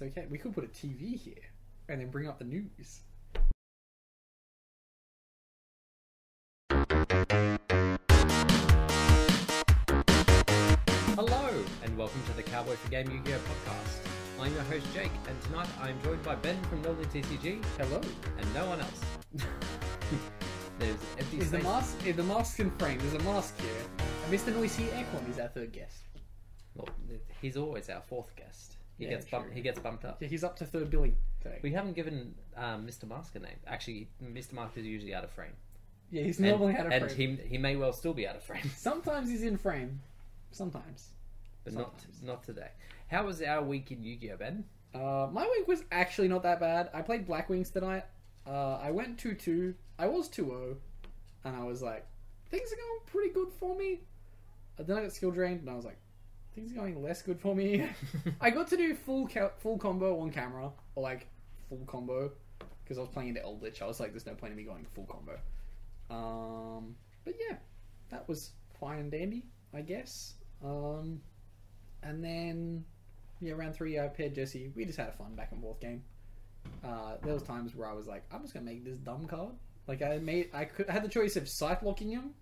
That's okay. We could put a TV here and then bring up the news. Hello, and welcome to the Cowboy for Game Yu-Gi-Oh podcast. I'm your host Jake, and tonight I'm joined by Ben from Melbourne TCG, Hello. and no one else. There's empty Is the space. mask? Is the mask in frame? There's a mask here. And Mr. Noisy Aircon is our third guest. Well, he's always our fourth guest. He Yeah, gets bumped. true. He gets bumped up. Yeah, he's up to third billing today. We haven't given um, Mr. Mask a name. Actually, Mr. Mask is usually out of frame, yeah, he's and, normally out of frame. and frame. he he may well still be out of frame, Sometimes he's in frame. Sometimes. but not not today. How was our week in Yu-Gi-Oh, Ben? Uh, my week was actually not that bad. I played Black Wings tonight. Uh, I went 2 2. I was 2 0. And I was like, things are going pretty good for me. And then I got skill drained, and I was like, things are going less good for me. I got to do full ca- full combo on camera, or like full combo, because I was playing into Eldritch. I was like, there's no point in me going full combo. Um, but yeah, that was fine and dandy, I guess. Um, and then yeah, round three, I paired Jesse. We just had a fun back and forth game. Uh, there was times where I was like, I'm just gonna make this dumb card. Like I made, I could I had the choice of sight locking him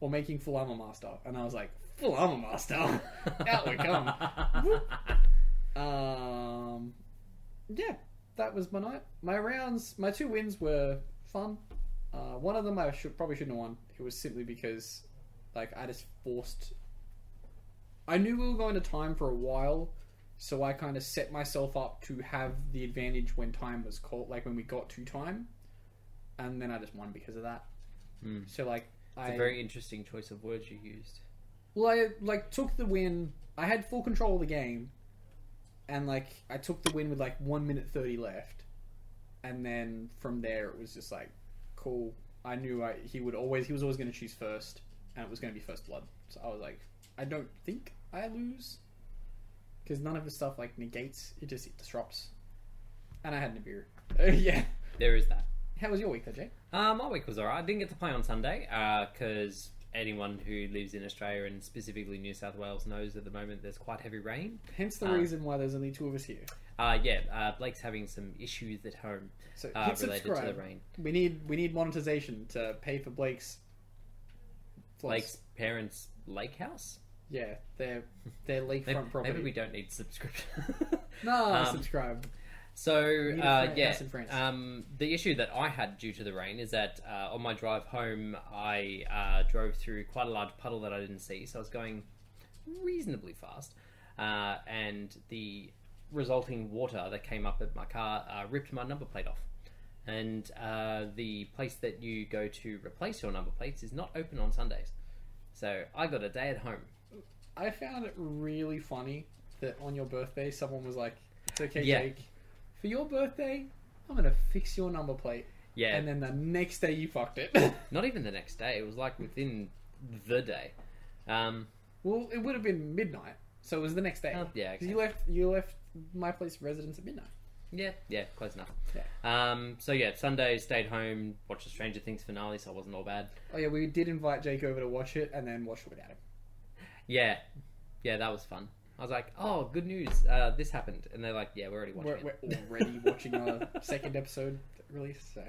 or making full armor master, and I was like, full master, out we come. Um, yeah, that was my night. My rounds, my two wins were fun. Uh, one of them I should probably shouldn't have won. It was simply because, like, I just forced. I knew we were going to time for a while, so I kind of set myself up to have the advantage when time was called, like when we got to time, and then I just won because of that. Hmm. So like, It's I a very interesting choice of words you used. Well, I like took the win. I had full control of the game, and like I took the win with like one minute thirty left, and then from there it was just like, cool. I knew I, he would always he was always going to choose first, and it was going to be first blood. So I was like, I don't think I lose, because none of his stuff like negates. It just it disrupts, and I had a beer. yeah. There is that. How was your week, though, Jay? Uh, my week was alright. I didn't get to play on Sunday because anyone who lives in Australia and specifically New South Wales knows at the moment there's quite heavy rain. Hence the Uh, reason why there's only two of us here. Uh, yeah, uh, Blake's having some issues at home So uh, related to the rain. We need we need monetization to pay for Blake's. Blake's parents' lake house. Yeah, their their Maybe, lakefront property. maybe we don't need subscription. No, Um, subscribe. So uh, yeah, house in France. um, the issue that I had due to the rain is that uh, on my drive home, I uh, drove through quite a large puddle that I didn't see, so I was going reasonably fast, uh, and the resulting water that came up at my car uh, ripped my number plate off. And uh, the place that you go to replace your number plates is not open on Sundays, so I got a day at home. I found it really funny that on your birthday, someone was like, "It's okay, Yeah. Jake. For your birthday, I'm gonna fix your number plate." Yeah, And then the next day, you fucked it. not even the next day; it was like within the day. Um, well, it would have been midnight, so it was the next day. Oh, yeah, 'Cause okay. You left you left my place residence at midnight. Yeah, yeah, close enough. Yeah. Um, so yeah, Sunday stayed home, watched the Stranger Things finale, so it wasn't all bad. Oh yeah, we did invite Jake over to watch it, and then watched it without him. Yeah, yeah, that was fun. I was like, oh, good news, uh, this happened, and they're like, yeah, we're already watching We're, it. we're already watching our second episode release. So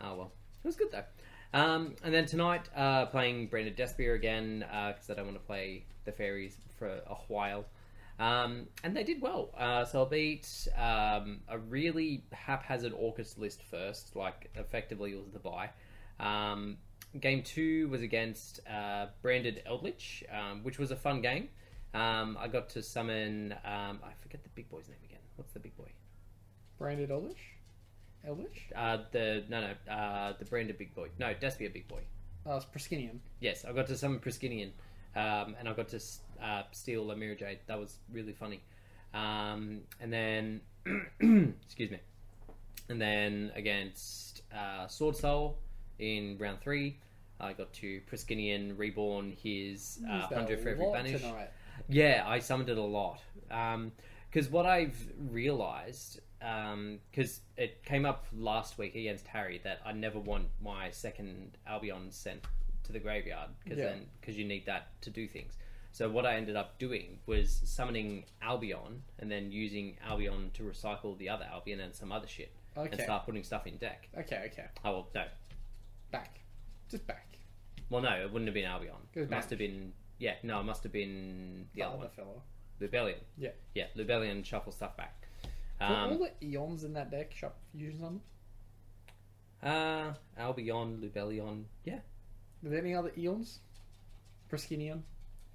Oh well, it was good though. Um, and then tonight, uh, playing Branded Despia again because I don't want to play the fairies for a while. Um, and they did well. Uh, so I beat um, a really haphazard Orcust list first, like effectively it was the buy. Um, game two was against uh, Branded Eldritch, um, which was a fun game. Um, I got to summon. Um, I forget the big boy's name again. What's the big boy? branded Eldritch, Eldritch. Uh, the no no uh, the Branded big boy. No, Despia big boy. Oh, it's Proskenion. Yes, I got to summon Proskenion um, and I got to uh, steal a Mirror Jade. That was really funny. Um, and then, excuse me, and then against uh, Sword Soul in round three, I got to Proskenion reborn his uh, hundred for every banish. tonight. Yeah, I summoned it a lot. Um, because what I've realised, because um, it came up last week against Harry, that I never want my second Albion sent to the graveyard because Yeah. then because you need that to do things. So what I ended up doing was summoning Albion and then using Albion to recycle the other Albion and some other shit okay. and start putting stuff in deck. Okay, okay. Oh well, no, Back. Just back. well no, it wouldn't have been Albion. It It must have been yeah, no, it must have been the The other other one, fellow. Lubellion. Yeah. Yeah, Lubellion shuffle stuff back. Um, all the eons in that deck shop fusions on them? Uh, Albion, Lubellion. Yeah. Are there any other eons? Proskenion?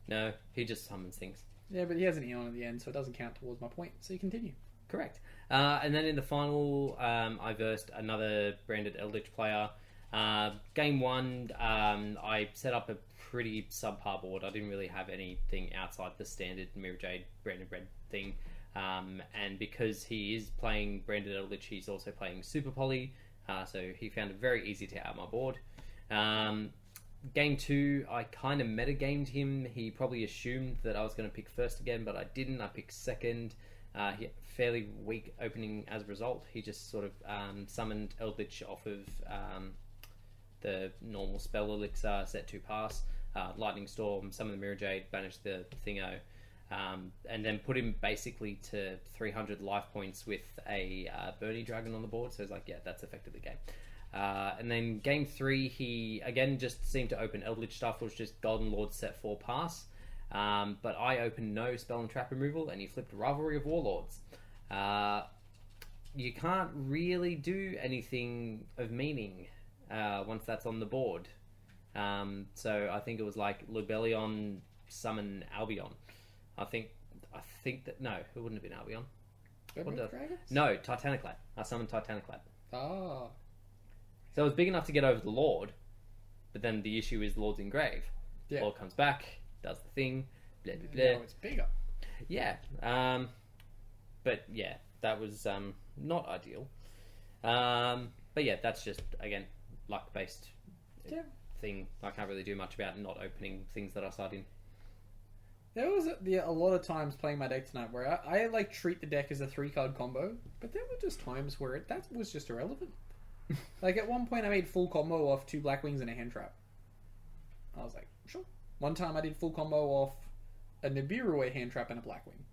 No, he just summons things. Yeah, but he has an eon at the end, so it doesn't count towards my point. So you continue. Correct. Uh, and then in the final, um, I versed another branded Eldritch player. Uh, game one, um, I set up a pretty subpar board. I didn't really have anything outside the standard Mirror Jade branded red thing. Um, and because he is playing branded Eldritch, he's also playing Super Poly. Uh, so he found it very easy to out my board. Um, game two, I kind of metagamed him. He probably assumed that I was going to pick first again, but I didn't. I picked second. Uh, fairly weak opening as a result. He just sort of um, summoned Eldritch off of um, the normal spell elixir, set to pass, uh, lightning storm, summon the mirror jade, banish the thingo, um, and then put him basically to 300 life points with a uh, Bernie dragon on the board. So it's like, yeah, that's effectively game. Uh, and then game three, he again just seemed to open Eldritch stuff, which was just Golden Lord set four pass. Um, but I opened no spell and trap removal, and he flipped Rivalry of Warlords. Uh, you can't really do anything of meaning uh, once that's on the board. Um, so I think it was like Lubellion summon Albion. I think I think that no, it wouldn't have been Albion. Red What Red the- No, Titaniklad. I summoned Titaniklad. Ah. So it was big enough to get over the Lord, but then the issue is Lord's in grave. Yeah. Lord comes back, does the thing, blah blah blah. Now it's bigger. Yeah. Um, but yeah, that was um, not ideal. Um, but yeah, that's just again luck based uh, Yeah. thing. I can't really do much about not opening things that I start in. There was a, the, a lot of times playing my deck tonight where I, I like treat the deck as a three card combo, but there were just times where it, that was just irrelevant. like at one point, I made full combo off two black wings and a hand trap. I was like, sure. One time, I did full combo off a Nibiru, a hand trap, and a black wing.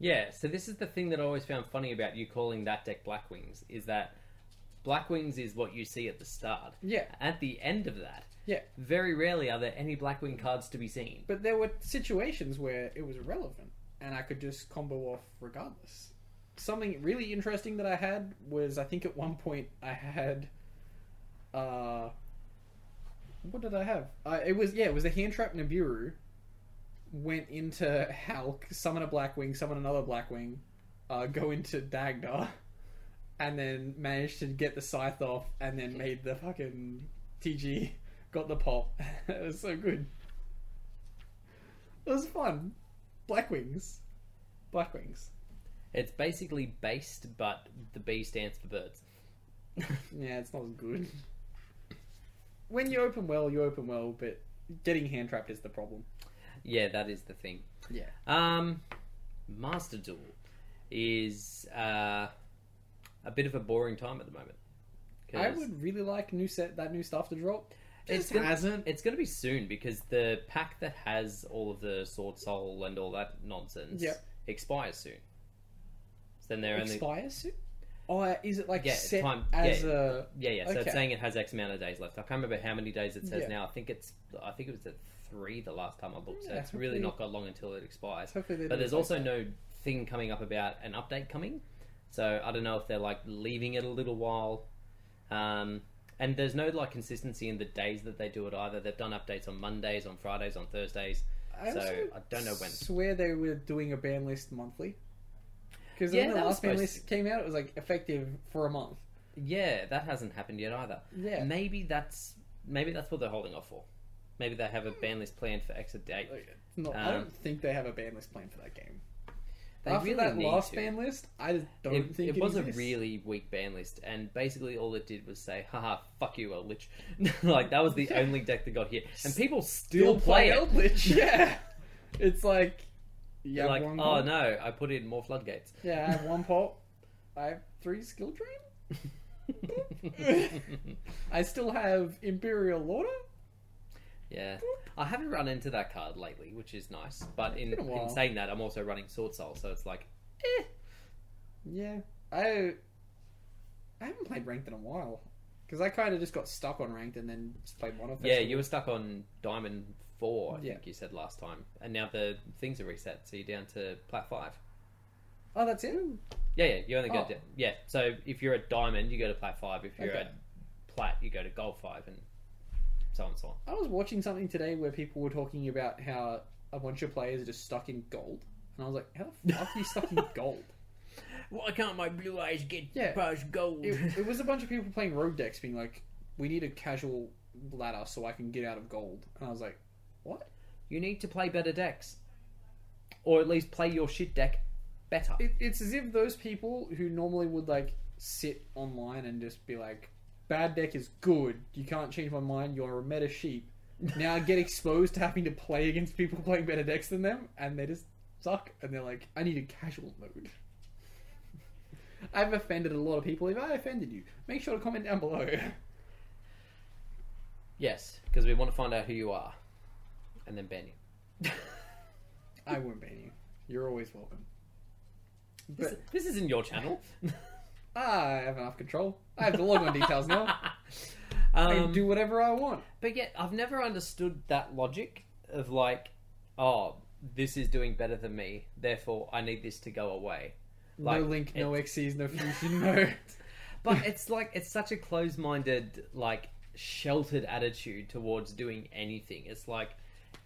Yeah, so this is the thing that I always found funny about you calling that deck Black Wings is that Black Wings is what you see at the start. Yeah. At the end of that, Yeah, very rarely are there any Blackwing cards to be seen. but there were situations where it was relevant, and I could just combo off regardless. Something really interesting that I had was I think at one point I had, uh, what did I have? Uh, it was yeah, it was a hand trap Nibiru. Went into Hulk, summon a Blackwing, summon another Blackwing, uh, go into Dagda, and then managed to get the scythe off, and then made the fucking TG, got the pop. it was so good. It was fun. Black Wings. Black Wings. It's basically based, but the B stands for birds. Yeah, it's not as good. When you open well, you open well, but getting hand trapped is the problem. yeah, that is the thing. Yeah. Um, Master Duel is uh, a bit of a boring time at the moment. 'Cause I would really like new set that new stuff to drop. It's Just gonna, hasn't. It's going to be soon because the pack that has all of the Sword Soul and all that nonsense Yep. expires soon. So then they're only expires soon. Oh, uh, is it like Yeah, set time- as yeah. a? Yeah, yeah. So Okay. it's saying it has X amount of days left. I can't remember how many days it says Yeah. now. I think it's I think it was at three the last time I looked. So Yeah, it's really hopefully- not got long until it expires. Hopefully they but there's replace also that. no thing coming up about an update coming. So I don't know if they're like leaving it a little while. Um, and there's no like consistency in the days that they do it either. They've done updates on Mondays, on Fridays, on Thursdays. I so I don't know when. I swear they were doing a ban list monthly. Because Yeah, when the last ban list came out, it was like effective for a month. Yeah, that hasn't happened yet either. Yeah. Maybe that's maybe that's what they're holding off for. Maybe they have a ban list planned for Exit Date. It's not, I Um, don't think they have a ban list plan for that game. They After really that need last to. ban list, I don't It, think it it, was a really weak ban list, and basically all it did was say, haha, fuck you, Eldritch. like, that was the Yeah. only deck that got hit. And people still still, play, play it. Eldritch. Yeah, it's like yeah, like, oh pot. no, I put in more floodgates. Yeah, I have one pot. I have three skill drain. I still have Imperial Order. Yeah. I haven't run into that card lately, which is nice. But in, Been a while. in saying that, I'm also running Sword Soul, so it's like, eh. Yeah, I I haven't played ranked in a while because I kind of just got stuck on ranked and then just played one of Yeah, you were stuck on Diamond 4, I Yeah. think you said last time. And now the things are reset, so you're down to Plat 5. Oh, that's it. Yeah, yeah, you only go Oh. down. Yeah, so if you're a Diamond, you go to Plat 5. If you're Okay. at Plat, you go to Gold 5, and so and so. I was watching something today where people were talking about how a bunch of players are just stuck in gold, and I was like, "How the fuck are you stuck in gold?" Why can't my blue eyes get Yeah. past gold? It, it was a bunch of people playing rogue decks, being like, "We need a casual ladder so I can get out of gold," and I was like, "What?" you need to play better decks. Or at least play your shit deck better. It, it's as if those people who normally would like sit online and just be like, "Bad deck is good. You can't change my mind. You're a meta sheep." Now get exposed to having to play against people playing better decks than them, and they just suck. And they're like, "I need a casual mode." I've offended a lot of people. If I offended you, make sure to comment down below. Yes, because we want to find out who you are. And then ban you. I won't ban you. You're always welcome. This, this isn't your channel. I have enough control. I have the logon details now. I um, can do whatever I want. But yet, I've never understood that logic of like, oh, this is doing better than me, therefore I need this to go away. Like, no link, no XCs, no fusion, no. But it's like it's such a closed-minded, like sheltered attitude towards doing anything. It's like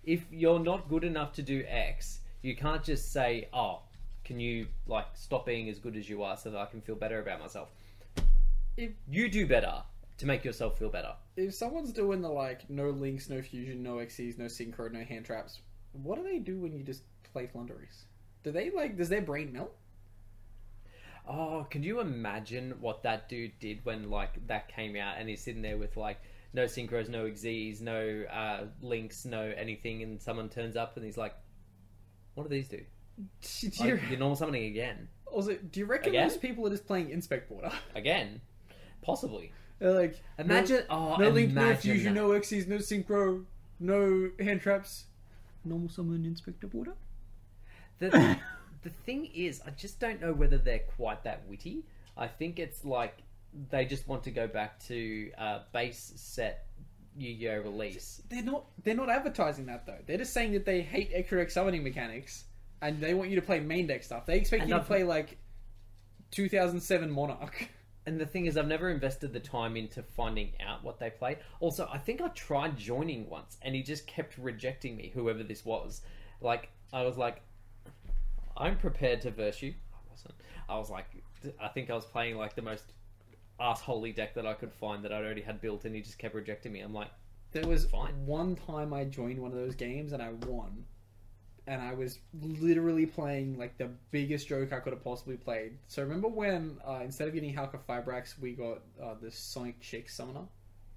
if you're not good enough to do X, you can't just say, "Oh, can you like stop being as good as you are so that I can feel better about myself?" If You do better to make yourself feel better. if someone's doing the like no links, no fusion, no XCs, no synchro, no hand traps, what do they do when you just play Flunderies? Do they like? Does their brain melt? Oh, can you imagine what that dude did when like that came out and he's sitting there with like no synchros, no exes, no uh, links, no anything, and someone turns up and he's like, "What do these do?" Do you, Like, you're normal summoning again, also, do you reckon Again? those people are just playing Inspect Border? again, possibly. They're like, Imagine, no, oh, no link, no imagine fusion, that. no XCs, no synchro, no hand traps. Normal summon Inspector Boarder. The, the thing is, I just don't know whether they're quite that witty. I think it's like they just want to go back to uh, base set Yu-Gi-Oh release. They're not. They're not advertising that though. They're just saying that they hate extra summoning mechanics, and they want you to play main deck stuff. They expect And you to I've- play like 2007 Monarch. And the thing is, I've never invested the time into finding out what they play. Also, I think I tried joining once, and he just kept rejecting me, whoever this was. Like, I was like, I'm prepared to verse you. I wasn't. I was like, I think I was playing like the most assholey deck that I could find that I'd already had built, and he just kept rejecting me. I'm like, There was Fine. one time I joined one of those games and I won, and I was literally playing like the biggest joke I could have possibly played. So remember when uh, instead of getting Halka Fibrax, we got uh, the Sonic Chick Summoner,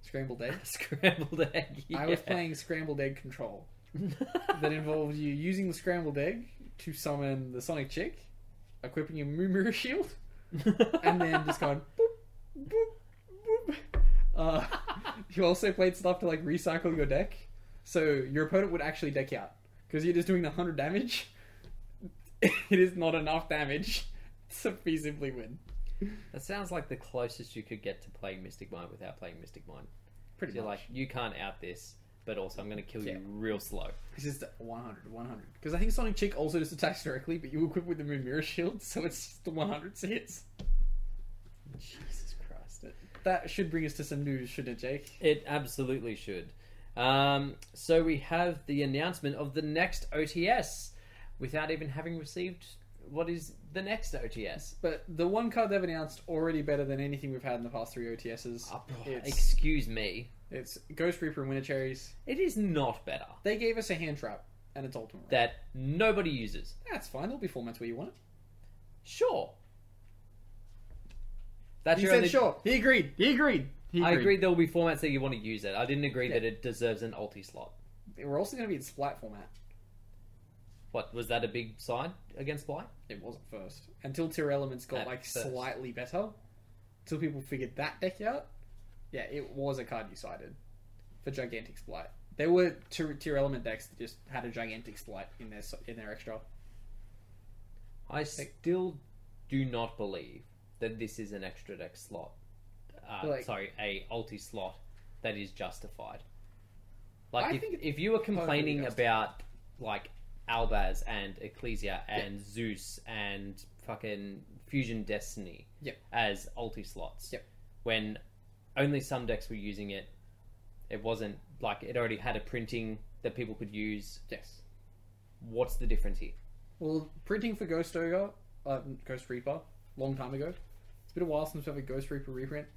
Scrambled Egg. scrambled egg. I was playing Scrambled Egg Control. that involved you using the scrambled egg to summon the Sonic Chick, equipping your Moon Mirror Shield, and then just going boop, boop, boop. Uh, you also played stuff to like recycle your deck, so your opponent would actually deck out because you're just doing the hundred damage. it is not enough damage to feasibly win. That sounds like the closest you could get to playing Mystic Mine without playing Mystic Mine. Pretty much. You're like, you can't out this, but also I'm going to kill Yeah. you real slow. It's just 100, 100. Because I think Sonic Chick also just attacks directly, but you equip with the Moon Mirror Shield, so it's just the 100 hits. Jesus Christ. That should bring us to some news, shouldn't it, Jake? It absolutely should. Um, so we have the announcement of the next OTS without even having received what is the next OTS? But the one card they've announced already better than anything we've had in the past three OTSs. Oh, it's, excuse me. it's Ghost Reaper and Winter Cherries. It is not better They gave us a hand trap and it's ultimate. that nobody uses. That's fine. There'll be formats where you want it. Sure. That's He said only- sure. He agreed. He agreed. He I agreed. agree there will be formats that you want to use it. I didn't agree Yeah. that it deserves an ulti slot. We're also going to be in Splight format. What was that a big side against Bly? It wasn't first until Tearlaments got At like first. slightly better. Until people figured that deck out. Yeah, it was a card you cited for Gigantic Splight. There were tier, Tearlament decks that just had a Gigantic Splight in their in their extra. I still do not believe that this is an extra deck slot. Uh, Like- sorry, a ulti slot that is justified. I Like if, if you were complaining justified. about like Albaz and Ecclesia and Zeus and fucking Fusion Destiny Yep. as ulti slots, Yep. when only some decks were using it, it wasn't like it already had a printing that people could use. Yes. What's the difference here? Well, printing for Ghost Ogre, uh, Ghost Reaper, long time ago. It's been a while since we've had a Ghost Reaper reprint.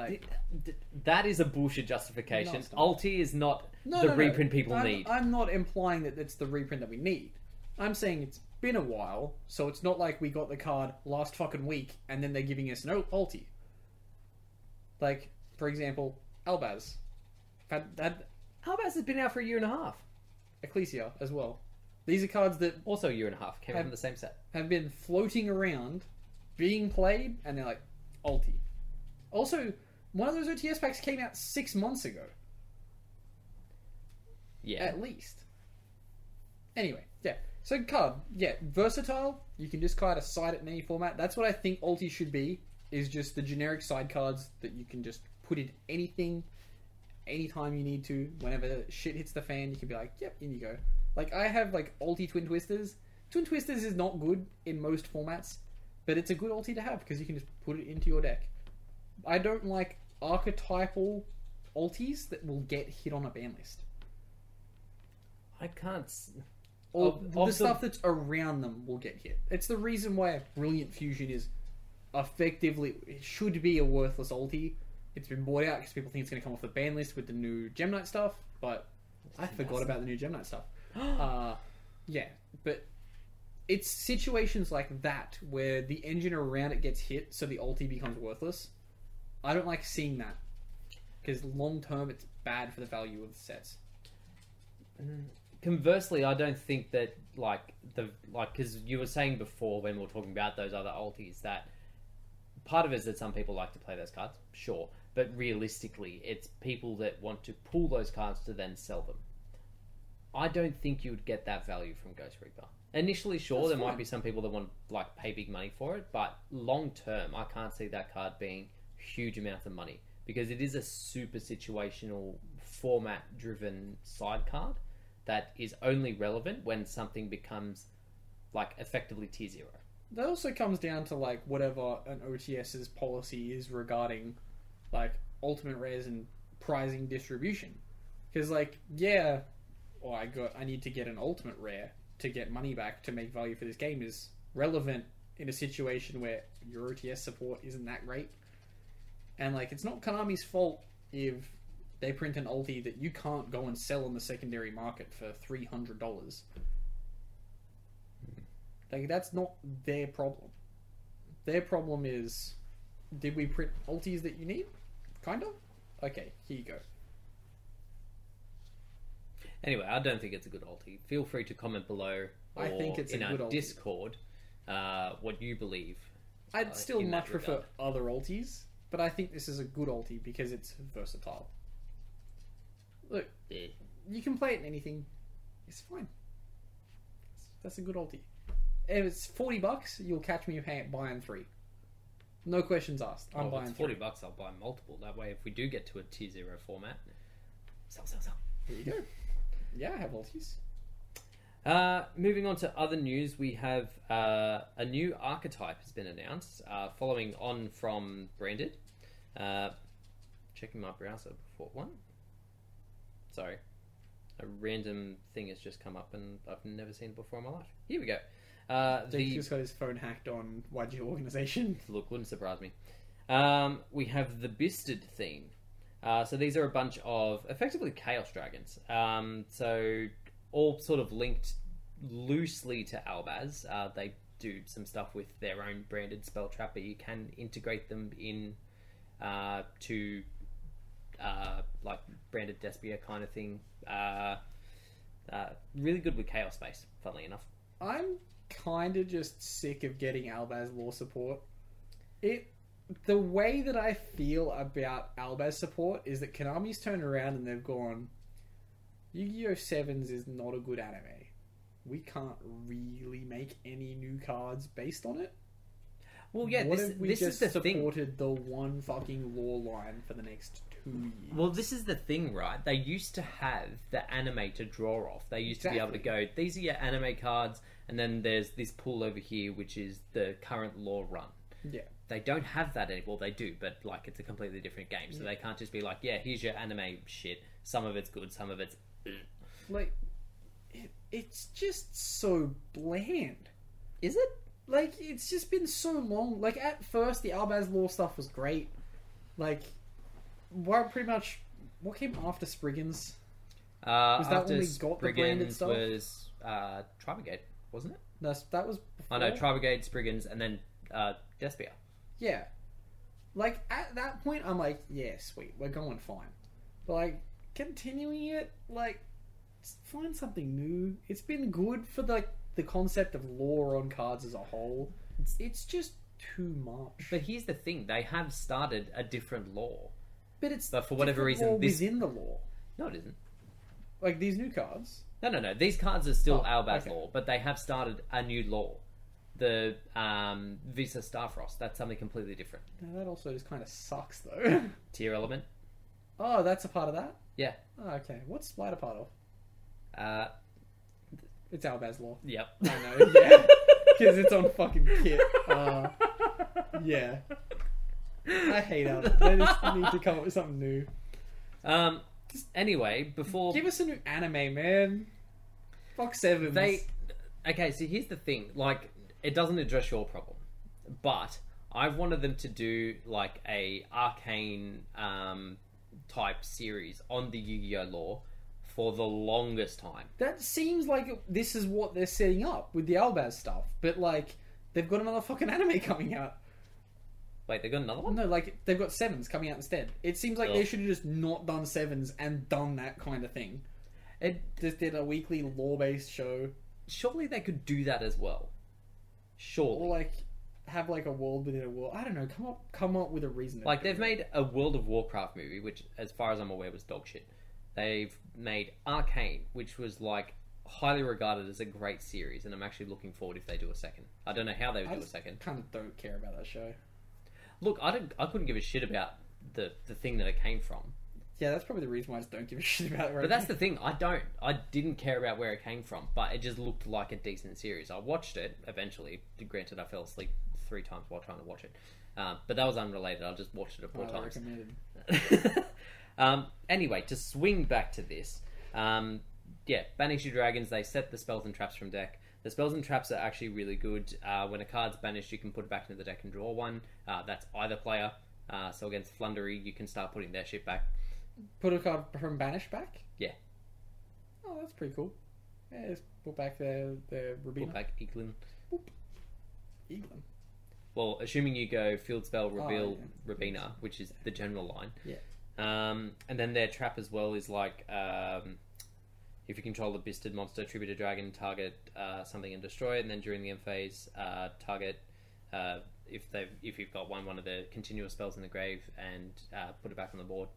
Like, Th- That is a bullshit justification. No, it's not. Ulti is not no, the no, no. reprint people I'm, need. I'm not implying that it's the reprint that we need. I'm saying it's been a while, so it's not like we got the card last fucking week and then they're giving us an ul- ulti. Like, for example, Albaz. Had, had Albaz has been out for a year and a half. Ecclesia as well. These are cards that Also a year and a half. Came Have- from the same set. have been floating around, being played, and they're like, ulti. Also, one of those OTS packs came out six months ago, Yeah. at least. Anyway, yeah. So card, yeah, versatile. You can just kind of side it in any format. That's what I think ulti should be. Is just the generic side cards that you can just put in anything, anytime you need to. Whenever shit hits the fan, you can be like, yep, in you go. Like I have like ulti twin twisters. Twin twisters is not good in most formats, but it's a good ulti to have because you can just put it into your deck. I don't like archetypal ultis that will get hit on a ban list. I can't. s- Or Of- the of the- stuff that's around them will get hit. It's the reason why Brilliant Fusion is effectively it should be a worthless ulti. It's been bought out because people think it's going to come off the ban list with the new Gem Knight stuff, but I forgot about the new Gem Knight stuff. uh, yeah, but it's situations like that where the engine around it gets hit, so the ulti becomes worthless. I don't like seeing that because long term it's bad for the value of the sets. Mm. Conversely, I don't think that like the like because you were saying before when we were talking about those other ultis that part of it is that some people like to play those cards, sure, but realistically, it's people that want to pull those cards to then sell them. I don't think you would get that value from Ghost Reaper. Initially, sure, That's there might be some people that want like pay big money for it, but long term, I can't see that card being huge amounts of money because it is a super situational format driven side card that is only relevant when something becomes like effectively tier zero. that also comes down to like whatever an OTS's policy is regarding like ultimate rares and prizing distribution. Because like yeah, well I got I need to get an ultimate rare to get money back to make value for this game is relevant in a situation where your OTS support isn't that great. And like it's not Konami's fault if they print an ulti that you can't go and sell on the secondary market for three hundred dollars. Like that's not their problem. Their problem is, did we print ultis that you need? Kind of. Okay, here you go. Anyway, I don't think it's a good ulti. Feel free to comment below. Or I think it's a in our good ulti. Discord uh, what you believe. I'd Uh, still in that much prefer other ultis, but I think this is a good ulti because it's versatile. Look, Yeah. you can play it in anything. It's fine. That's a good ulti. If it's forty bucks, you'll catch me buying three. No questions asked. I'm Oh, buying it's forty three. bucks. I'll buy multiple. That way, if we do get to a tier zero format, sell, sell, sell. Here you go. Yeah, I have ultis. Uh, moving on to other news, we have uh, a new archetype has been announced, uh, following on from Branded. Uh, checking my browser before one. Sorry, a random thing has just come up and I've never seen it before in my life. Here we go. Uh, Jake the just got his phone hacked on YG organization. look wouldn't surprise me. Um, we have the Bystial theme. Uh, so these are a bunch of effectively Chaos Dragons. Um, so all sort of linked loosely to Albaz. Uh, they do some stuff with their own branded spell trap, but you can integrate them in uh, to uh, like branded Despia kind of thing. Uh, uh, really good with Chaos Space, funnily enough. I'm kind of just sick of getting Albaz lore support. It the way that I feel about Albaz support is that Konami's turned around and they've gone, Yu-Gi-Oh! Sevens is not a good anime. We can't really make any new cards based on it. Well, yeah, what this, if we this just is the thing. supported the one fucking lore line for the next two years? Well, this is the thing, right? They used to have the anime to draw off. They used to be able to go, these are your anime cards, and then there's this pool over here, which is the current lore run. yeah. They don't have that anymore. They do, but like it's a completely different game, so they can't just be like, yeah, here's your anime shit. Some of it's good, some of it's. Like, it, it's just so bland. Is it? like it's just been so long. Like at first, the Albaz Lore stuff was great. Like, what pretty much what came after Spriggans? Uh, Was that after when we got the branded stuff? was uh, Tribrigade, wasn't it? That's that was. Oh no, before? Tribrigade, Spriggans, and then uh, Despia. Yeah, like at that point, I'm like, yeah, sweet, we're going fine. But like continuing it, like find something new. It's been good for like the concept of lore on cards as a whole. It's, it's just too much. But here's the thing: they have started a different lore. But it's But for whatever reason, lore this- within the lore, No, it isn't. like these new cards. No, no, no. These cards are still Oh, Albaz okay. lore, but they have started a new law. The um, Visa Starfrost. That's something completely different. Now, that also just kind of sucks, though. Tearlament. oh, that's a part of that. Yeah. Oh, okay, what's of? Uh, It's Albaz Lore. yep. I know, yeah, because it's on fucking kit. Uh, yeah, I hate Albaz. They just need to come up with something new. um. Anyway, before Give us a new anime, man. Fuck sevens. they okay so here's the thing like it doesn't address your problem but i've wanted them to do like a arcane um type series on the yu-gi-oh lore for the longest time that seems like this is what they're setting up with the Albaz stuff, but like they've got another fucking anime coming out. wait they've got another one No, like they've got sevens coming out instead. It seems like they should have just not done sevens and done that kind of thing. it, Just did a weekly lore-based show, surely they could do that as well surely or like have like a world within a world. I don't know. Come up, come up with a reason. Like they've made a World of Warcraft movie, which, as far as I'm aware, was dog shit. They've made Arcane, which was like highly regarded as a great series, and I'm actually looking forward if they do a second. I don't know how they would I do a second. kind of don't care about that show. Look, I don't, I couldn't give a shit about the the thing that it came from. Yeah, that's probably the reason why I just don't give a shit about it. Right But that's now. the thing, I don't. I didn't care about where it came from, but it just looked like a decent series. I watched it eventually. Granted, I fell asleep three times while trying to watch it, um, but that was unrelated. I just watched it four Highly times. recommended. um, anyway, to swing back to this, um, yeah, banish your dragons. They set the spells and traps from deck. The spells and traps are actually really good. Uh, when a card's banished, you can put it back into the deck and draw one. Uh, that's either player. Uh, so against Flundery, you can start putting their shit back. Put a card from Banish back. Yeah, Oh, that's pretty cool. Yeah, just put back the the put back Eglen. Eglen. Well, assuming you go field spell, reveal, yeah. Robina, which is the general line. Yeah. Um, and then their trap as well is like um, if you control the Bystial monster, tribute a dragon, target uh, something and destroy it. And then during the end phase, uh, target uh, if they if you've got one one of the continuous spells in the grave and uh, put it back on the board.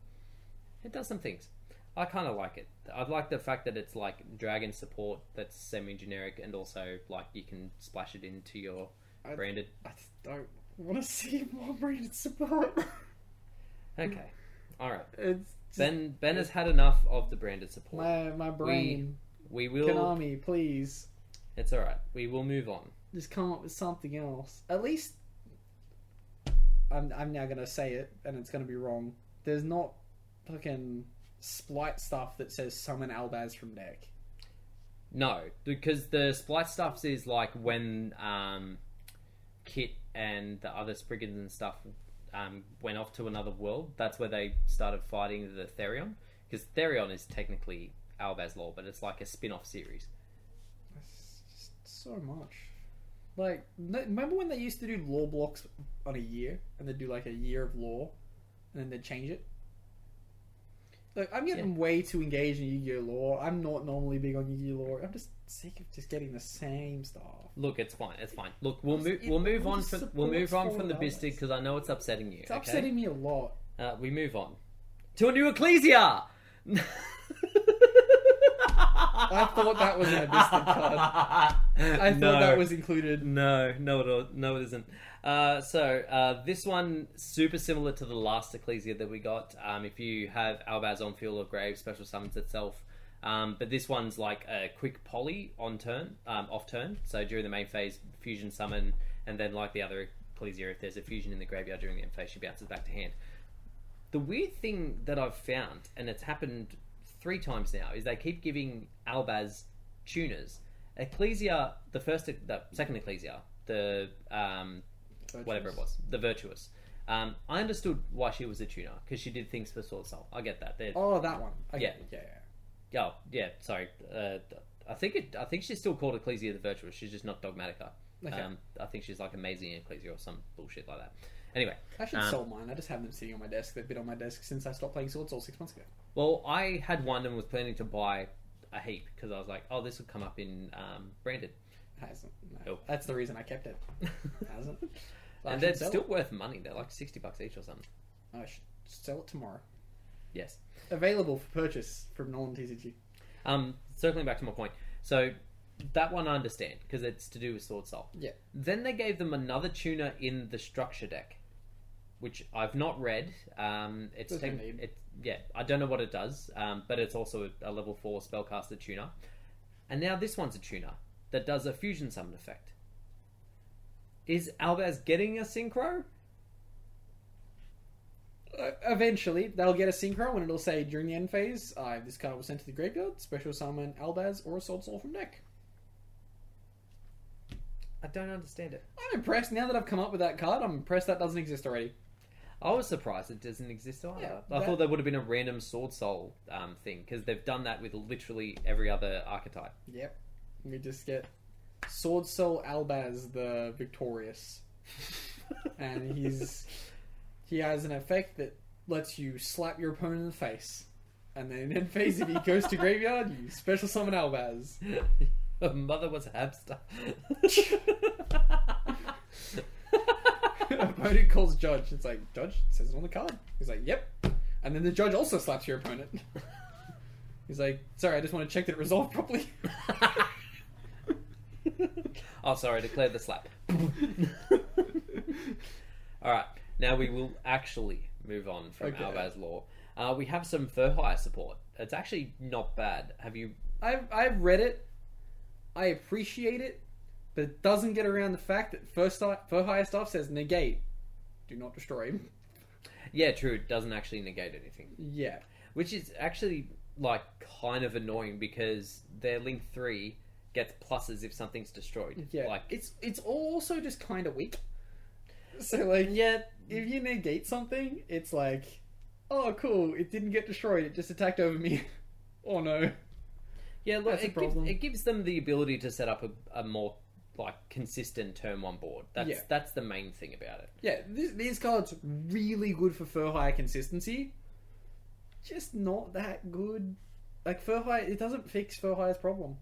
It does some things. I kind of like it. I like the fact that it's like dragon support that's semi generic and also like you can splash it into your I- branded. I don't want to see more branded support. Okay, all right. it's just Ben Ben has had enough of the branded support. my my brain. We will. Konami, please It's all right. We will move on. just come up with something else. At least I'm I'm now gonna say it, and it's gonna be wrong. There's not fucking splight stuff that says summon Albaz from deck. No, because the splice stuffs is like when um, Kit and the other Spriggans and stuff um, went off to another world. That's where they started fighting the Therion. Because Therion is technically Albaz lore, but it's like a spin-off series. It's just so much. Like, remember when they used to do lore blocks on a year, and they'd do like a year of lore, and then they'd change it. Look, I'm getting way too engaged in Yu-Gi-Oh lore. I'm not normally big on Yu-Gi-Oh lore. I'm just sick of just getting the same stuff. Look, it's fine. It's fine. Look, we'll move. We'll move on from. We'll move on from the Bistic because I know it's upsetting you. It's okay? upsetting me a lot. Uh, we move on to a new Ecclesia. I thought that was an Abyssin card. I thought No. that was included. No, no, it all, no, it isn't. Uh, so uh, this one super similar to the last Ecclesia that we got. Um, if you have Albaz on field or grave, special summons itself. Um, but this one's like a quick poly on turn, um, off turn. So during the main phase, fusion summon, and then like the other Ecclesia, if there's a fusion in the graveyard during the end phase, she bounces back to hand. The weird thing that I've found, and it's happened three times now, is they keep giving Albaz tuners. Ecclesia, the first, the second Ecclesia, the um, whatever it was, the Virtuous. Um, I understood why she was a tuner because she did things for Sword Soul. I get that. They're, Oh, that one. Okay, Yeah. yeah, yeah. Oh, yeah. Sorry. Uh, I think it. I think she's still called Ecclesia the Virtuous. She's just not Dogmatica. Okay. Um, I think she's like amazing Ecclesia or some bullshit like that. Anyway, I should um, sell mine. I just have them sitting on my desk. They've been on my desk since I stopped playing Sword Soul six months ago. Well, I had one and was planning to buy a heap because I was like, oh, this would come up in um, branded, Hasn't. No. Nope. That's the reason I kept it. Hasn't. I and they're still it. worth money. They're like sixty bucks each or something. I should sell it tomorrow. Yes. Available for purchase from Nolan TCG. Um, circling back to my point, so that one I understand because it's to do with Sword Soul. Yeah. Then they gave them another tuner in the structure deck, which I've not read. Um, it's Does it tec- need? it, yeah, I don't know what it does, um, but it's also a, level four spellcaster tuner. And now this one's a tuner that does a fusion summon effect. Is Albaz getting a synchro? Uh, eventually, they'll get a synchro and it'll say during the end phase, uh, this card was sent to the graveyard, special summon Albaz or a Sword Soul from deck. I don't understand it. I'm impressed. Now that I've come up with that card, I'm impressed that doesn't exist already. I was surprised it doesn't exist either. Yeah, I that- thought there would have been a random Sword Soul um, thing because they've done that with literally every other archetype. Yep. We just get Sword Soul Albaz the Victorious. and he's he has an effect that lets you slap your opponent in the face. And then in phase, if he goes to graveyard, you special summon Albaz. Her mother was a hamster. opponent calls judge. It's like judge says it on the card. He's like, yep. And then the judge also slaps your opponent. He's like, sorry, I just want to check that it resolved properly. oh, sorry, declare the slap. All right, now we will actually move on from Okay. Lore. Uh, we have some fur hire support. It's actually not bad. Have you? I've I've read it. I appreciate it, but it doesn't get around the fact that first higher stuff says negate, do not destroy. him. Yeah, true. It doesn't actually negate anything, Yeah, which is actually like kind of annoying because their link three gets pluses if something's destroyed. yeah. like it's it's also just kind of weak. So like, yeah, if you negate something, it's like, oh cool, it didn't get destroyed. It just attacked over me. oh no. Yeah, look, That's a it, gives, problem. it gives them the ability to set up a, a more like consistent turn one board. That's Yeah. that's the main thing about it. Yeah, this, these cards really good for fur hire consistency. Just not that good. Like fur hire, it doesn't fix fur hire's problem.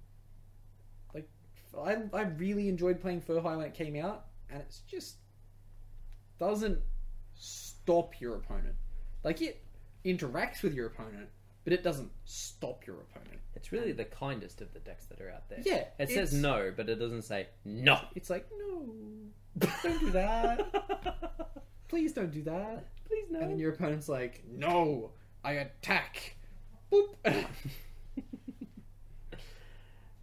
Like, I I really enjoyed playing fur hire when it came out, and it's just doesn't stop your opponent. Like it interacts with your opponent, but it doesn't stop your opponent. It's really the kindest of the decks that are out there. Yeah, it says it's- no, but it doesn't say no. It's like no, don't do that. Please don't do that. Please no. And then your opponent's like, no, I attack. Boop.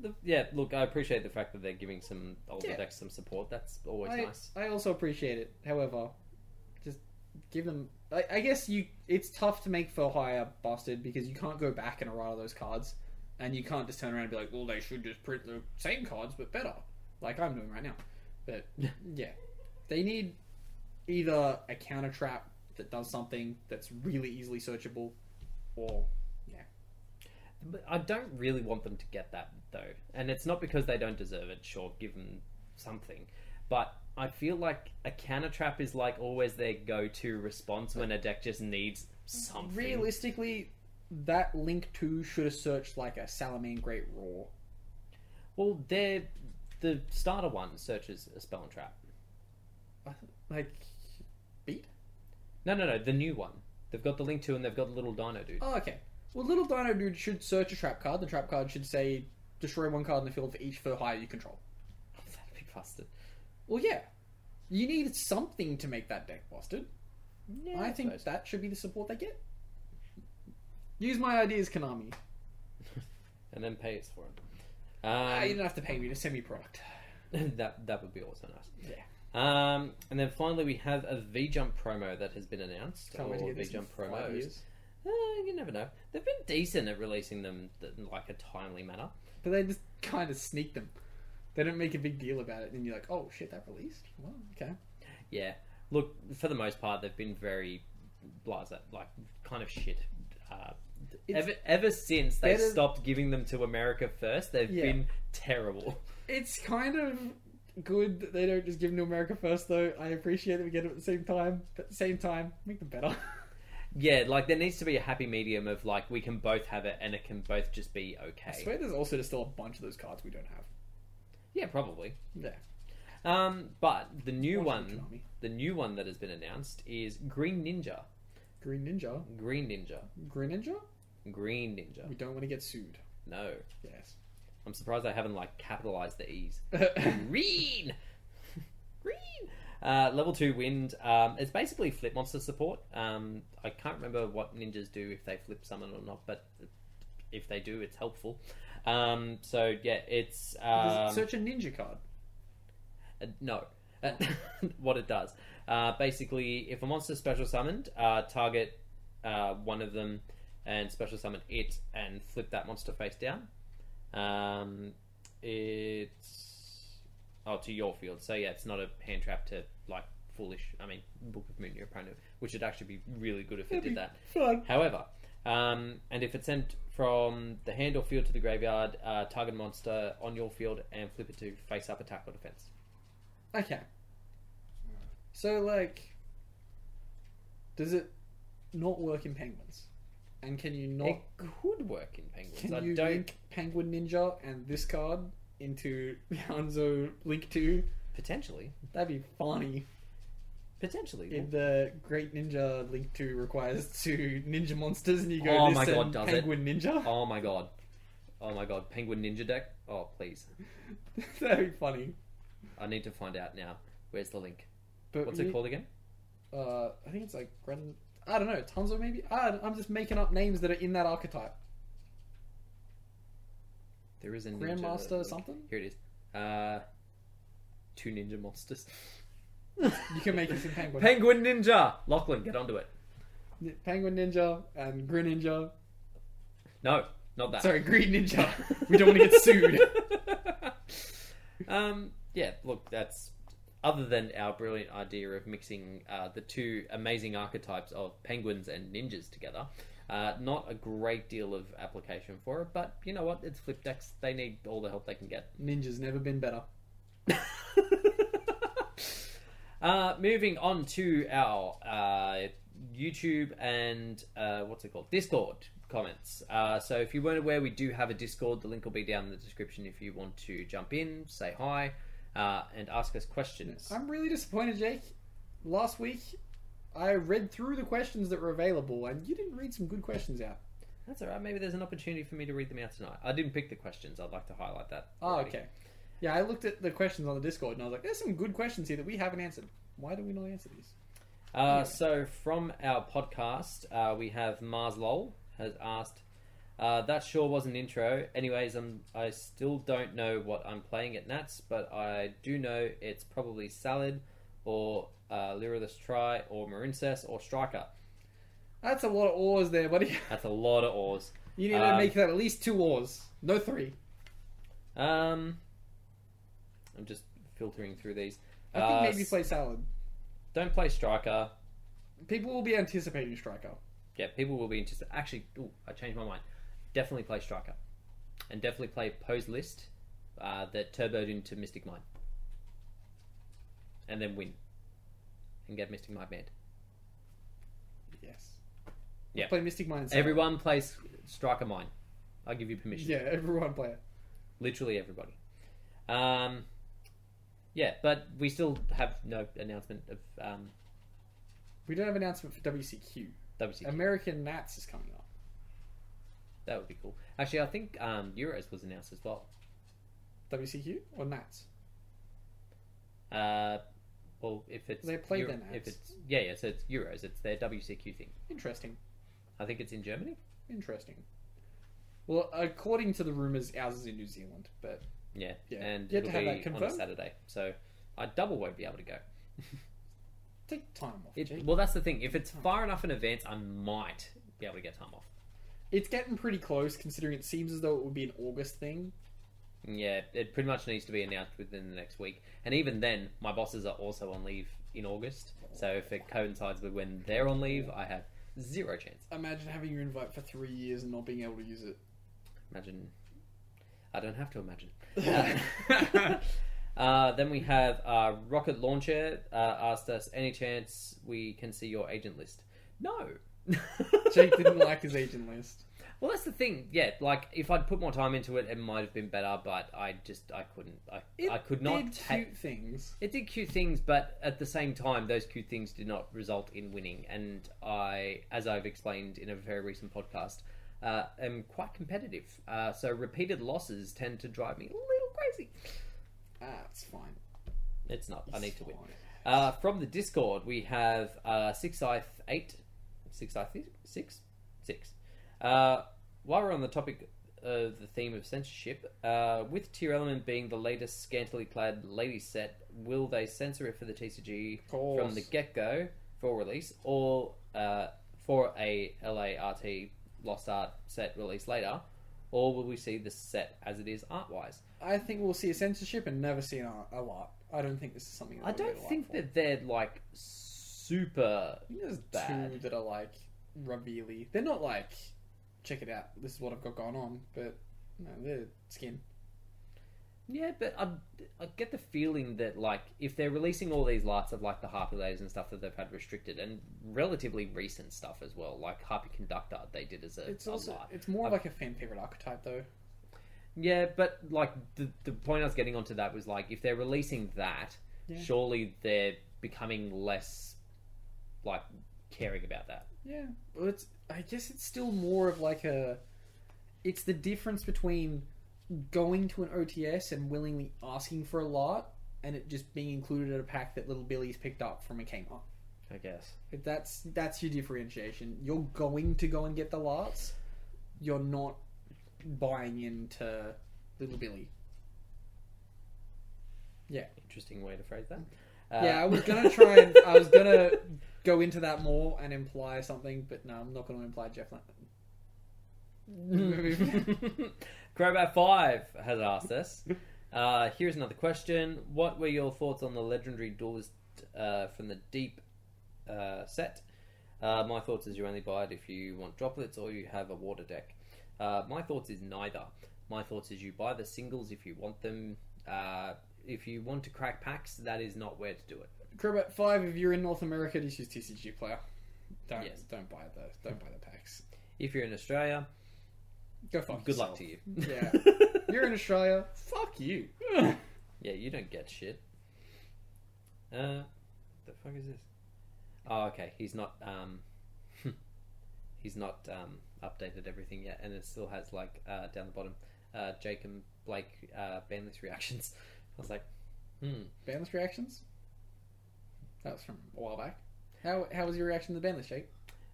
The- yeah, look, I appreciate the fact that they're giving some older Yeah. decks some support. That's always I, nice. I also appreciate it. However, give them. I, I guess you. It's tough to make for hire busted because you can't go back and all those cards. and you can't just turn around and be like, well, they should just print the same cards but better, like I'm doing right now. But yeah, they need either a counter trap that does something that's really easily searchable, or yeah, But I don't really want them to get that though, and it's not because they don't deserve it. Sure, give them something, but I feel like a counter trap is like always their go-to response when a deck just needs something. realistically, that Link Two should have searched like a Salamine Great Roar. Well, they're the starter one searches a spell and trap. Like, beat? No, no, no, the new one. They've got the link to, and they've got the little dino dude. Oh, okay. Well, Little Dino Dude should search a trap card. The trap card should say destroy one card in the field for each Fur Hire you control. That'd be busted. Well, yeah. You need something to make that deck busted. Yeah, I think that should be the support they get. Use my ideas, Konami. and then pay us for it. Ah, you Um, don't have to pay me to send me product. that that would be also nice. Yeah. Um, and then finally, we have a V Jump promo that has been announced. Can't wait to get V Jump promos. Uh, you never know. They've been decent at releasing them in like a timely manner. But they just kind of sneak them. They don't make a big deal about it. And you're like, oh shit, that released? Well, okay. Yeah. Look, for the most part, they've been very blasé, like kind of shit. Uh, ever ever since they better- stopped giving them to America first, they've Yeah. been terrible. It's kind of good that they don't just give them to America first, though. I appreciate that we get them at the same time. But at the same time, make them better. Yeah, like there needs to be a happy medium of like we can both have it and it can both just be okay. I swear there's also just still a bunch of those cards we don't have. Yeah, probably. Yeah. Um, but the new one, Unfortunately, the new one that has been announced is Green Ninja. Green Ninja. Green Ninja. Green Ninja? Green Ninja. We don't want to get sued. No, Yes. I'm surprised I haven't like capitalized the E's. Green. Green. Uh, level two wind. Um, it's basically flip monster support. Um, I can't remember what ninjas do if they flip summon or not, but if they do, it's helpful. Um, so yeah, it's Does um, it search a ninja card? Uh, no. Uh, what it does. Uh, basically, if a monster is special summoned, uh, target uh, one of them and special summon it and flip that monster face down. Um, it's. Oh, to your field. So, yeah, it's not a hand trap to, like, foolish. I mean, Book of Moon, your opponent, which would actually be really good if it did that. Fun. However, um, and if it's sent from the hand or field to the graveyard, uh, target monster on your field and flip it to face up attack or defense. Okay. So, like, does it not work in penguins? And can you not? It could work in penguins. Can I you don't link Penguin Ninja and this card into Hanzo Link Two? potentially. That'd be funny. Potentially. If the Great Ninja Link Two requires two ninja monsters, and you go Oh this my God, does it? Penguin Ninja, Oh my god. Oh my god. Penguin Ninja deck. Oh please. that'd be funny. I need to find out now. Where's the link? But What's we- it called again? Uh, I think it's like Gren. I don't know, Tanzo maybe. I, I'm just making up names that are in that archetype. There is a ninja Grandmaster something? Here it is. Uh, two ninja monsters. You can make it in Penguin. Penguin Ninja. Lachlan, get onto it. Penguin Ninja and Grin Ninja. No, not that. Sorry, Green Ninja. we don't want to get sued. um, yeah, look, that's other than our brilliant idea of mixing uh, the two amazing archetypes of penguins and ninjas together. Uh, not a great deal of application for it, but you know what? It's flip decks. They need all the help they can get. Ninja's never been better. uh, moving on to our uh, YouTube and uh, what's it called? Discord comments. Uh, so if you weren't aware, we do have a Discord. The link will be down in the description if you want to jump in, say hi, uh, and ask us questions. I'm really disappointed, Jake. Last week, I read through the questions that were available, and you didn't read some good questions out. That's all right. Maybe there's an opportunity for me to read them out tonight. I didn't pick the questions. I'd like to highlight that. Oh, okay. Yeah, I looked at the questions on the Discord, and I was like, "There's some good questions here that we haven't answered. Why do we not answer these?" Uh, so from our podcast, uh, we have Mars Lol has asked. Uh, that sure was an intro. Anyways, I'm, I still don't know what I'm playing at Nats, but I do know it's probably Salad or uh, Try or Marincess or Striker. That's a lot of oars there, buddy. That's a lot of oars. You need to Um, make that at least two oars, no three. Um, I'm just filtering through these. I think Uh, maybe play salad. Don't play striker. People will be anticipating striker. Yeah, people will be interested. Actually, ooh, I changed my mind. Definitely play striker, and definitely play pose list uh, that turboed into Mystic Mine, and then win, and get Mystic Mine banned. Yes. Yeah. Play Mystic Mine. Salad. Everyone plays striker mine. I'll give you permission. Yeah, everyone play it. Literally everybody. Um, yeah, but we still have no announcement of um, We don't have an announcement for WCQ. WCQ. American Nats is coming up. that would be cool. Actually, I think um, Euros was announced as well. WCQ or Nats? Uh, well, if it's They play their if it's yeah, yeah, so it's Euros. It's their WCQ thing. Interesting. I think it's in Germany. Interesting. Well, according to the rumors, ours is in New Zealand, but Yeah, Yeah. and to it'll have be that on a confirmed? Saturday. So I double won't be able to go. take time off. It, Jake. well, that's the thing. If it's far enough in advance, I might be able to get time off. It's getting pretty close, considering it seems as though it would be an August thing. Yeah, it pretty much needs to be announced within the next week. And even then, my bosses are also on leave in August. So if it coincides with when they're on leave, I have zero chance. Imagine having your invite for three years and not being able to use it. Imagine. I don't have to imagine. Uh, then we have uh, Rocket Launcher uh, asked us, any chance we can see your agent list? No. Jake didn't like his agent list. Well, that's the thing. Yeah, like if I'd put more time into it, it might have been better. But I just I couldn't. I It I could not did take. cute things. It did cute things, but at the same time, those cute things did not result in winning. And I, as I've explained in a very recent podcast, uh, am quite competitive. Uh, so repeated losses tend to drive me a little crazy. Ah, it's fine. It's not. I need to win. Fine. Uh, from the Discord, we have uh, six I eight, six I six, six. Uh, while we're on the topic of the theme of censorship, uh, with Tearlament being the latest scantily clad lady set, will they censor it for the TCG from the get go for release, or uh, for a LART Lost Art set release later, or will we see the set as it is art wise? I think we'll see a censorship and never see an art, a lot. I don't think this is something. That I we'll don't think for. that they're like super there's bad. two that are like revealy. They're not like, check it out. This is what I've got going on, but no, they're skin. Yeah, but I, I get the feeling that like if they're releasing all these lots of like the Harpie Ladies and stuff that they've had restricted and relatively recent stuff as well, like Harpie Conductor they did as a, It's a also lot. it's more like a fan favorite archetype though. Yeah, but like the the point I was getting onto that was like if they're releasing that, Yeah. surely they're becoming less like caring about that. Yeah, well, it's. I guess it's still more of like a. It's the difference between going to an OTS and willingly asking for a lot, and it just being included in a pack that little Billy's picked up from a Kmart. I guess. If that's that's your differentiation. You're going to go and get the lots. You're not buying into little Billy. Yeah, Interesting way to phrase that. yeah. I Uh, was gonna try and I was gonna go into that more and imply something, but no, I'm not going to imply Jeff. Lan- Crowbat Five has asked us. Uh, here's another question: What were your thoughts on the legendary doors uh, from the Deep uh, set? Uh, my thoughts is you only buy it if you want droplets or you have a water deck. Uh, my thoughts is neither. My thoughts is you buy the singles if you want them. Uh, if you want to crack packs, that is not where to do it. Crowbat five. If you're in North America, just use TCG player. Don't Yes. don't buy the don't buy the packs. If you're in Australia, Go fuck good yourself. luck to you. Yeah, you're in Australia. Fuck you. Yeah, you don't get shit. Uh, the fuck is this? Oh, okay. He's not. Um, he's not um, updated everything yet, and it still has like uh, down the bottom, uh, Jake and Blake uh, banlist reactions. I was like, hmm. Banlist reactions. That was from a while back. How how was your reaction to the banlist, Jake?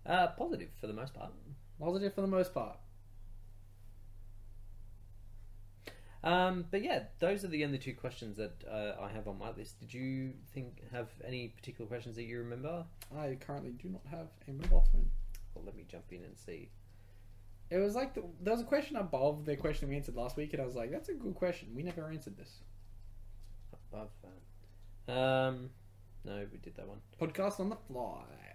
Uh, positive for the most part. Positive for the most part. Um, but yeah, those are the only two questions that uh, I have on my list. Did you think have any particular questions that you remember? I currently do not have a mobile phone. Well, let me jump in and see. It was like the, there was a question above the question we answered last week, and I was like, "That's a good question. We never answered this." Above that. Um, no, we did that one. Podcast on the fly.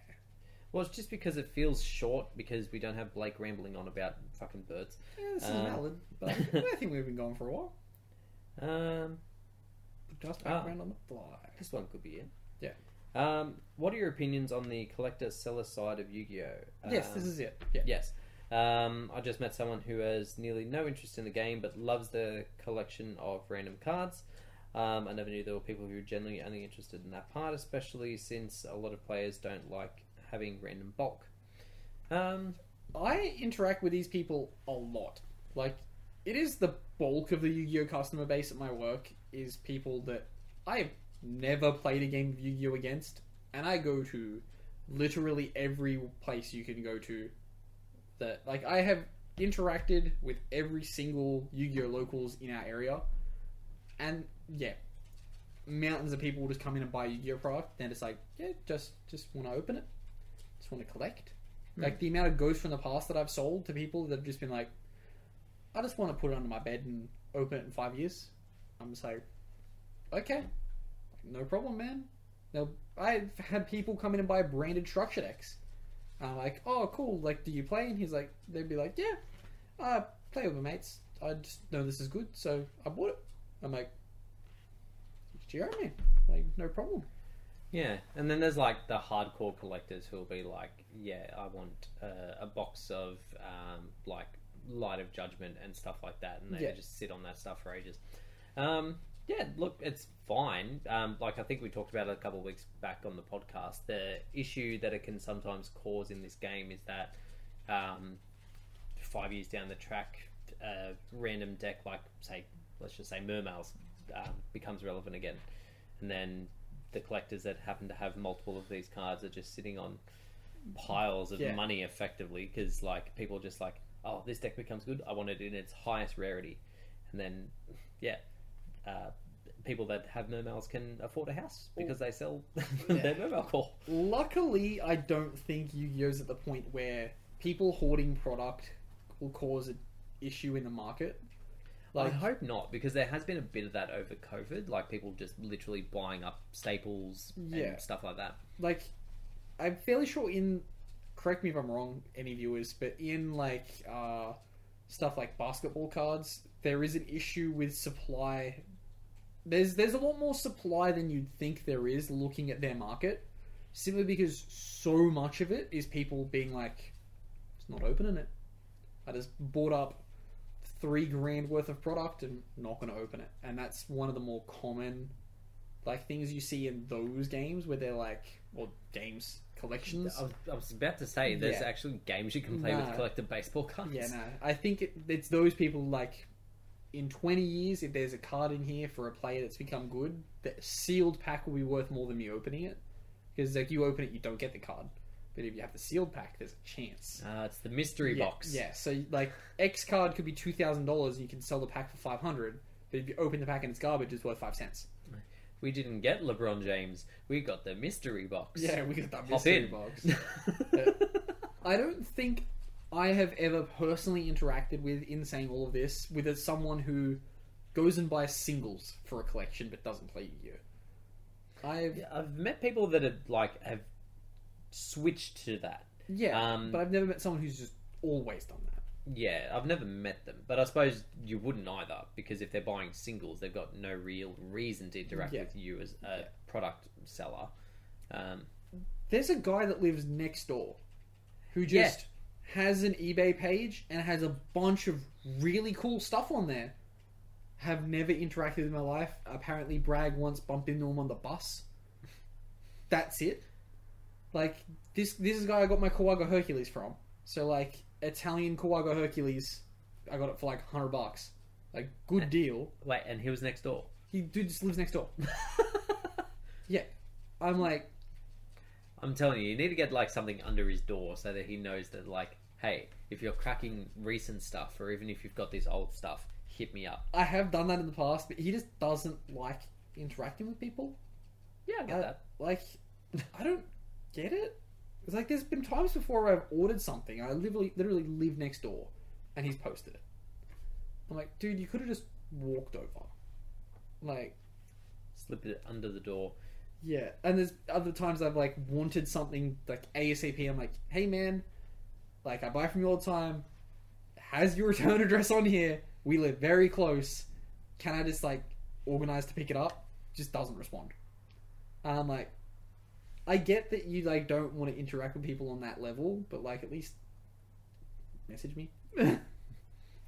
Well, it's just because it feels short because we don't have Blake rambling on about fucking birds. Yeah, this is Um, valid, but I think we've been going for a while. Um, Just Ah. background on the fly. this one could be it. Yeah. Um, what are your opinions on the collector seller side of Yu-Gi-Oh? yes, Um, this is it. Yeah. Yes. Um, I just met someone who has nearly no interest in the game but loves the collection of random cards. Um, I never knew there were people who were generally only interested in that part, especially since a lot of players don't like having random bulk. Um, I interact with these people a lot. Like, it is the bulk of the Yu-Gi-Oh customer base at my work is people that I have never played a game of Yu-Gi-Oh against, and I go to literally every place you can go to. That like I have interacted with every single Yu-Gi-Oh locals in our area, and yeah, mountains of people will just come in and buy Yu-Gi-Oh product. Then it's like, yeah, just just want to open it, just want to collect. Hmm. Like the amount of ghosts from the past that I've sold to people that have just been like, I just want to put it under my bed and open it in five years. I'm just like, okay, no problem, man. No, I've had people come in and buy branded structure decks. I'm like, oh, cool. Like, do you play? And he's like, they'd be like, yeah, I play with my mates. I just know this is good, so I bought it. I'm like, Jeremy, like, no problem. Yeah, and then there's like the hardcore collectors who'll be like, "Yeah, I want uh, a box of um, like Light of Judgment and stuff like that," and they Yeah. just sit on that stuff for ages. Um, yeah, look, it's fine. Um, like I think we talked about it a couple of weeks back on the podcast. The issue that it can sometimes cause in this game is that um, five years down the track, a random deck like say, let's just say Mermails um, becomes relevant again, and then the collectors that happen to have multiple of these cards are just sitting on piles of Yeah. money effectively because like people are just like oh this deck becomes good. I want it in its highest rarity. And then yeah uh, people that have mermails can afford a house because they sell their mermail core. Luckily, I don't think Yu-Gi-Oh's at the point where people hoarding product will cause an issue in the market. I hope not, because there has been a bit of that over COVID, like people just literally buying up staples Yeah. and stuff like that. like, I'm fairly sure in. Correct me if I'm wrong, any viewers, but in like uh, stuff like basketball cards, there is an issue with supply. There's there's a lot more supply than you'd think there is looking at their market, simply because so much of it is people being like, "It's not opening it." I just bought up three grand worth of product and not going to open it, and that's one of the more common like things you see in those games where they're like, well, games collections. I was, I was about to say, there's Yeah. actually games you can play with collected baseball cards. Yeah, no, I think it, it's those people like in 20 years, if there's a card in here for a player that's become good, the sealed pack will be worth more than me opening it. Because like you open it, you don't get the card. But if you have the sealed pack, there's a chance. Uh, it's the mystery yeah, box. Yeah, so like X card could be two thousand dollars. You can sell the pack for five hundred. But if you open the pack and it's garbage, it's worth five cents. We didn't get LeBron James. We got the mystery box. Yeah, we got that mystery box. I don't think I have ever personally interacted with, in saying all of this, with a, someone who goes and buys singles for a collection but doesn't play Yu-Gi-Oh. I've Yeah, I've met people that have like have switched to that. yeah, Um, but I've never met someone who's just always done that. Yeah, I've never met them, but I suppose you wouldn't either because if they're buying singles, they've got no real reason to interact Yeah. with you as a product seller. Um, There's a guy that lives next door who just has an eBay page and has a bunch of really cool stuff on there. Have never interacted in my life. Apparently, Bragg once bumped into him on the bus. That's it. Like this, this is the guy I got my Kawaga Hercules from. So like Italian Kawaga Hercules, I got it for like hundred bucks. Like good deal. wait, and he was next door. He dude just lives next door. yeah, I'm like I'm telling you, you need to get like something under his door so that he knows that like, hey, if you're cracking recent stuff or even if you've got this old stuff, hit me up. I have done that in the past, but he just doesn't like interacting with people. Yeah, I get Uh, that. Like, I don't get it. It's like there's been times before where I've ordered something. I literally, literally live next door, and he's posted it. I'm like, dude, you could have just walked over. Like, Slip it under the door. yeah. And there's other times I've like wanted something like ASAP. I'm like, hey man, like I buy from you all the time. Has your return address on here? We live very close. Can I just like organize to pick it up? Just doesn't respond. And I'm like, I get that you like don't want to interact with people on that level, but like at least message me.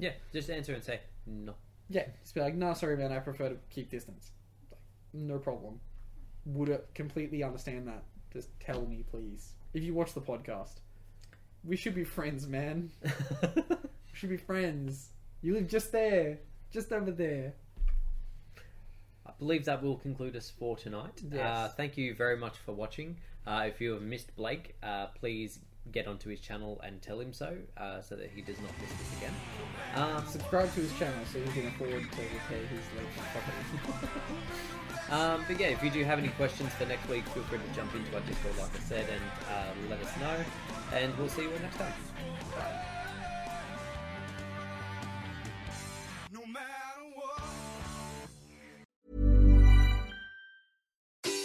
Yeah, just answer and say no. Yeah, just be like, no, sorry, man, I prefer to keep distance. Like, no problem. Would it completely understand that? Just tell me, please. If you watch the podcast, we should be friends, man. We should be friends. You live just there, just over there. I believe that will conclude us for tonight. Yes. Uh, thank you very much for watching. Uh, if you have missed Blake, uh, please get onto his channel and tell him so, uh, so that he does not miss this again. Um, Subscribe to his channel so he can afford to repair his lakefront property. um, but yeah, if you do have any questions for next week, feel free to jump into our Discord, like I said, and uh, let us know. And we'll see you all next time. No